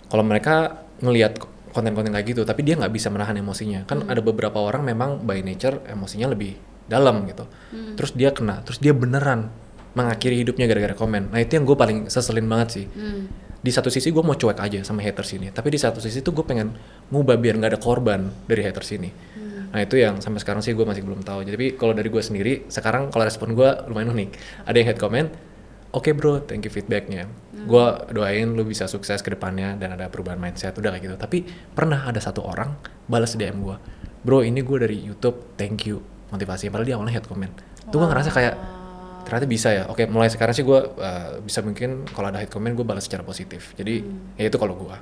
Kalau mereka ngelihat konten-konten kayak gitu, tapi dia nggak bisa menahan emosinya. Kan ada beberapa orang memang by nature emosinya lebih dalam gitu. Terus dia kena, terus dia beneran mengakhiri hidupnya gara-gara komen. Nah itu yang gue paling seselin banget sih. Hmm. Di satu sisi gue mau cuek aja sama haters ini, tapi di satu sisi tuh gue pengen ngubah biar nggak ada korban dari haters ini. Nah itu yang sampai sekarang sih gue masih belum tahu. Jadi kalau dari gue sendiri, sekarang kalau respon gue lumayan unik. Ada yang hate comment, oke bro, thank you feedbacknya. Gue doain lu bisa sukses ke depannya dan ada perubahan mindset, udah kayak gitu. Tapi pernah ada satu orang balas DM gue, bro ini gue dari YouTube, thank you motivasi. Padahal dia awalnya hate comment. Tuh gue ngerasa kayak ternyata bisa ya. Oke mulai sekarang sih gue uh, bisa mungkin kalau ada hate comment gue balas secara positif. Jadi ya itu kalau gue.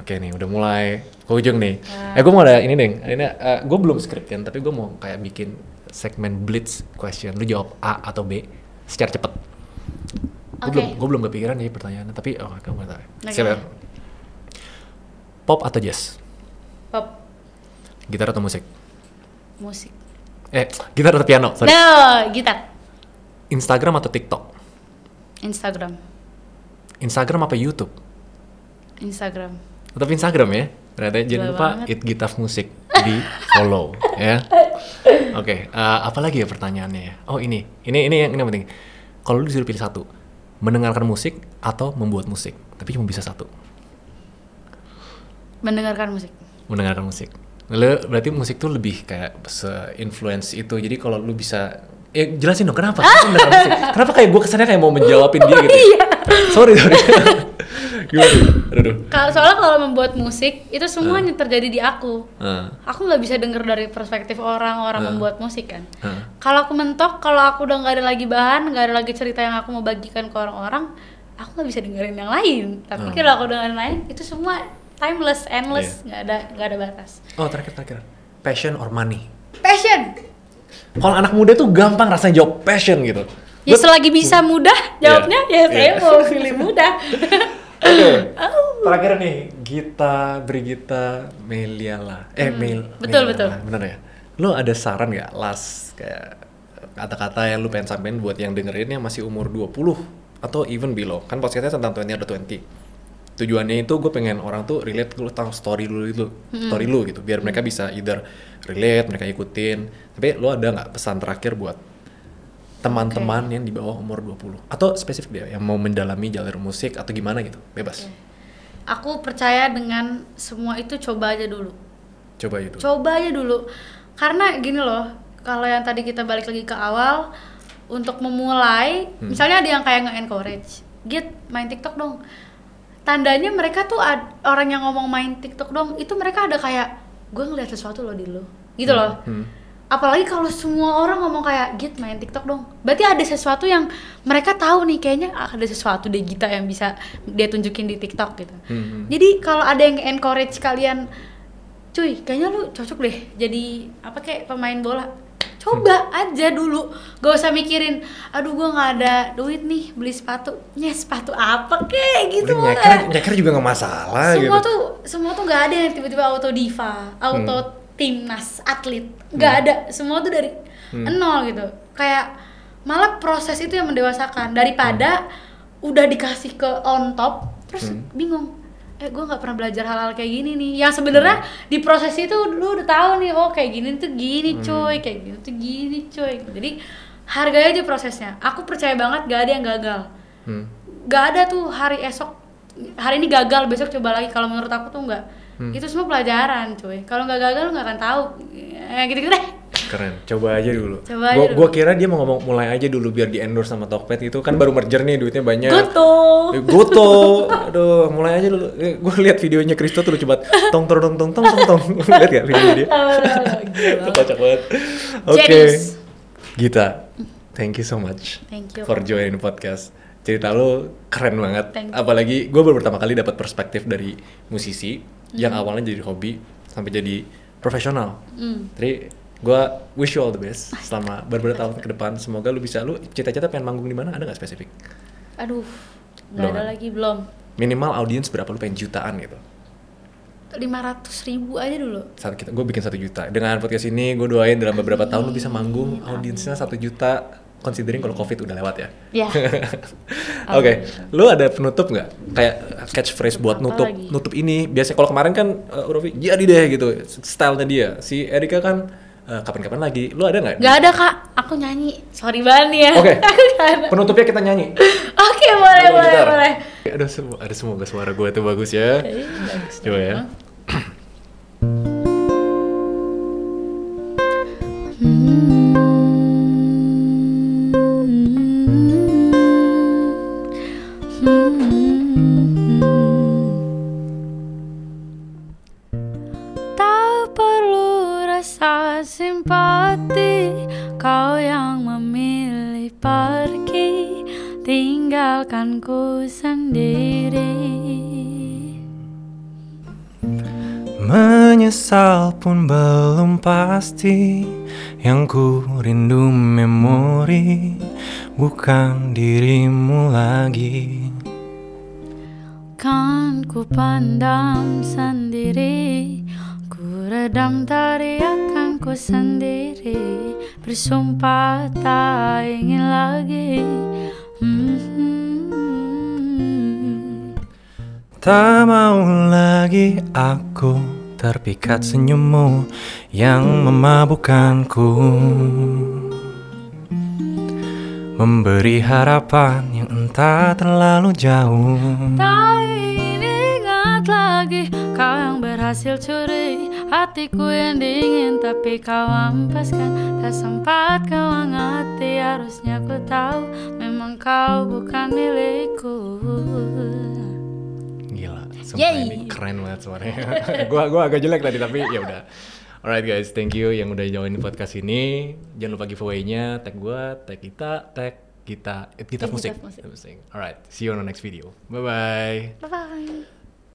Oke nih udah mulai ke ujung nih. Eh gue mau ada ini deh. Ini gue belum scriptin tapi gue mau kayak bikin segmen blitz question. Lu jawab A atau B secara cepet. Gue belum, gue belum kepikiran nih pertanyaannya, tapi oh, kamu tahu. Oke. Siap ya? Pop atau jazz? Pop, Gitar atau musik? musik. Eh, gitar atau piano? Sorry. No, gitar. Instagram atau TikTok? Instagram. Instagram apa YouTube? Instagram. Tetap Instagram ya. Ternyata jangan lupa banget. It Gitaf Musik di follow ya. Oke, eh, apa lagi ya pertanyaannya ya? Oh ini, ini ini yang ini yang penting. Kalau lu disuruh pilih satu, mendengarkan musik atau membuat musik, tapi cuma bisa satu, Mendengarkan musik. mendengarkan musik. Lu berarti musik tuh lebih kayak se-influence itu. Jadi kalau lu bisa Ya jelasin dong kenapa? Kenapa kayak gue kesannya kayak mau menjawabin dia gitu? Iya. sorry sorry. Kalau soalnya kalau membuat musik itu semuanya terjadi di aku. Ah, Aku nggak bisa denger dari perspektif orang orang Ah. membuat musik kan. ah. Kalau aku mentok, kalau aku udah nggak ada lagi bahan, nggak ada lagi cerita yang aku mau bagikan ke orang-orang, aku nggak bisa dengerin yang lain. Tapi Hmm. kalau aku dengerin lain, itu semua timeless, endless, Iya. nggak ada nggak ada batas. Oh terakhir terakhir. Passion or money? Passion. Kalau anak muda tuh gampang rasanya jawab passion gitu. Ya selagi bisa mudah jawabnya, Iya. ya saya Iya. mau pilih mudah. Oke. Terakhir nih, Gita, Brigita, Meliala. Eh, Mel. Hmm. Betul, Meliala, betul. Bener ya? Lu ada saran nggak last kayak kata-kata yang lu pengen sampein buat yang dengerin yang masih umur 20 atau even below. Kan podcastnya tentang 20 atau 20. Tujuannya itu gue pengen orang tuh relate lu tentang story lu itu, story lu gitu, biar mereka bisa either relate, mereka ikutin. Tapi lu ada nggak pesan terakhir buat teman-teman yang di bawah umur 20 atau spesifik dia yang mau mendalami jalur musik atau gimana gitu bebas Aku percaya dengan semua itu coba aja dulu. coba itu Coba aja dulu. Karena gini loh, kalau yang tadi kita balik lagi ke awal untuk memulai, Hmm. misalnya ada yang kayak nge-encourage, "Git, main TikTok dong." Tandanya mereka tuh ad- orang yang ngomong main TikTok dong, itu mereka ada kayak gue ngeliat sesuatu loh di lo. Gitu loh. Hmm. Apalagi kalau semua orang ngomong kayak Git main TikTok dong. Berarti ada sesuatu yang mereka tahu nih kayaknya ada sesuatu deh Gita yang bisa dia tunjukin di TikTok gitu. Hmm. Jadi kalau ada yang encourage kalian, cuy, kayaknya lu cocok deh jadi apa kayak pemain bola. Coba aja dulu, gak usah mikirin, aduh gua nggak ada duit nih beli sepatu. Ya sepatu apa kek gitu. Udah, nyeker nyeker juga nggak masalah semua gitu tuh semua tuh nggak ada yang tiba-tiba auto diva, auto timnas, atlet. nggak Hmm. ada. Semua tuh dari nol gitu. Kayak malah proses itu yang mendewasakan. Daripada udah dikasih ke on top terus Hmm. bingung. Eh gue nggak pernah belajar hal-hal kayak gini nih. Yang sebenarnya di proses itu lu udah tahu nih oh kayak gini tuh gini cuy. Kayak gini tuh gini cuy. Jadi hargai aja prosesnya. Aku percaya banget gak ada yang gagal. Hmm. gak ada tuh hari esok. Hari ini gagal besok coba lagi. Kalau menurut aku tuh nggak Hmm. itu semua pelajaran cuy kalau nggak gagal lu nggak akan tau ya gitu gitu deh keren coba aja dulu Coba aja gua, dulu. gua kira dia mau ngomong mulai aja dulu biar di endorse sama Tokped itu kan baru merger nih duitnya banyak goto Eh, Goto, aduh, mulai aja dulu. Eh, gue lihat videonya Kristo tuh lucu banget. Tong tong tong tong tong tong tong. lihat gak videonya dia? Itu kocak banget. Oke, Genius. Gita, thank you so much thank you for joining podcast. Cerita lu keren banget. Apalagi gue baru pertama kali dapat perspektif dari musisi yang Hmm. awalnya jadi hobi sampai jadi profesional. Hmm. Jadi gue wish you all the best selama beberapa tahun ke depan. Semoga lu bisa lu cita-cita pengen manggung di mana ada nggak spesifik? aduh nggak ada ada. lagi belum Minimal audiens berapa lu pengen jutaan gitu? lima ratus ribu aja dulu saat kita gue bikin satu juta dengan podcast ini gue doain dalam beberapa tahun lu bisa manggung audiensnya satu juta considering kalau covid udah lewat ya. Ya oke lu ada penutup nggak? Kayak catchphrase buat Apa nutup lagi? nutup ini. Biasanya kalau kemarin kan uh, Rofi jadi deh gitu. Stylenya dia. Si Erika kan uh, kapan-kapan lagi. Lu ada nggak? Nggak ada kak. Aku nyanyi. Sorry banget ya. Oke. Ada. penutupnya kita nyanyi. Oke boleh Lu boleh gitar. boleh. Aduh semu- ada semoga suara gue tuh bagus ya. Eh, bagus coba ya. dong. simpati Kau yang memilih pergi Tinggalkan ku sendiri. Menyesal pun belum pasti Yang ku rindu memori bukan dirimu lagi. Kan ku pandang sendiri redam teriakanku sendiri. Bersumpah tak ingin lagi. Hmm. Tak mau lagi aku terpikat senyummu yang memabukkanku. Memberi harapan yang entah terlalu jauh. Tak ingin ingat lagi Kau yang berhasil curi Hatiku yang dingin Tapi kau ampaskan Tak sempat kau angati Harusnya ku tahu Memang kau bukan milikku Gila, sumpah Yay. ini keren banget suaranya. gua gua agak jelek tadi tapi ya udah. Alright guys, thank you yang udah join podcast ini. Jangan lupa giveaway-nya, tag gua, tag kita, tag kita, eh, kita musik. Gitar Musik. Alright, see you on the next video. Bye bye. Bye-bye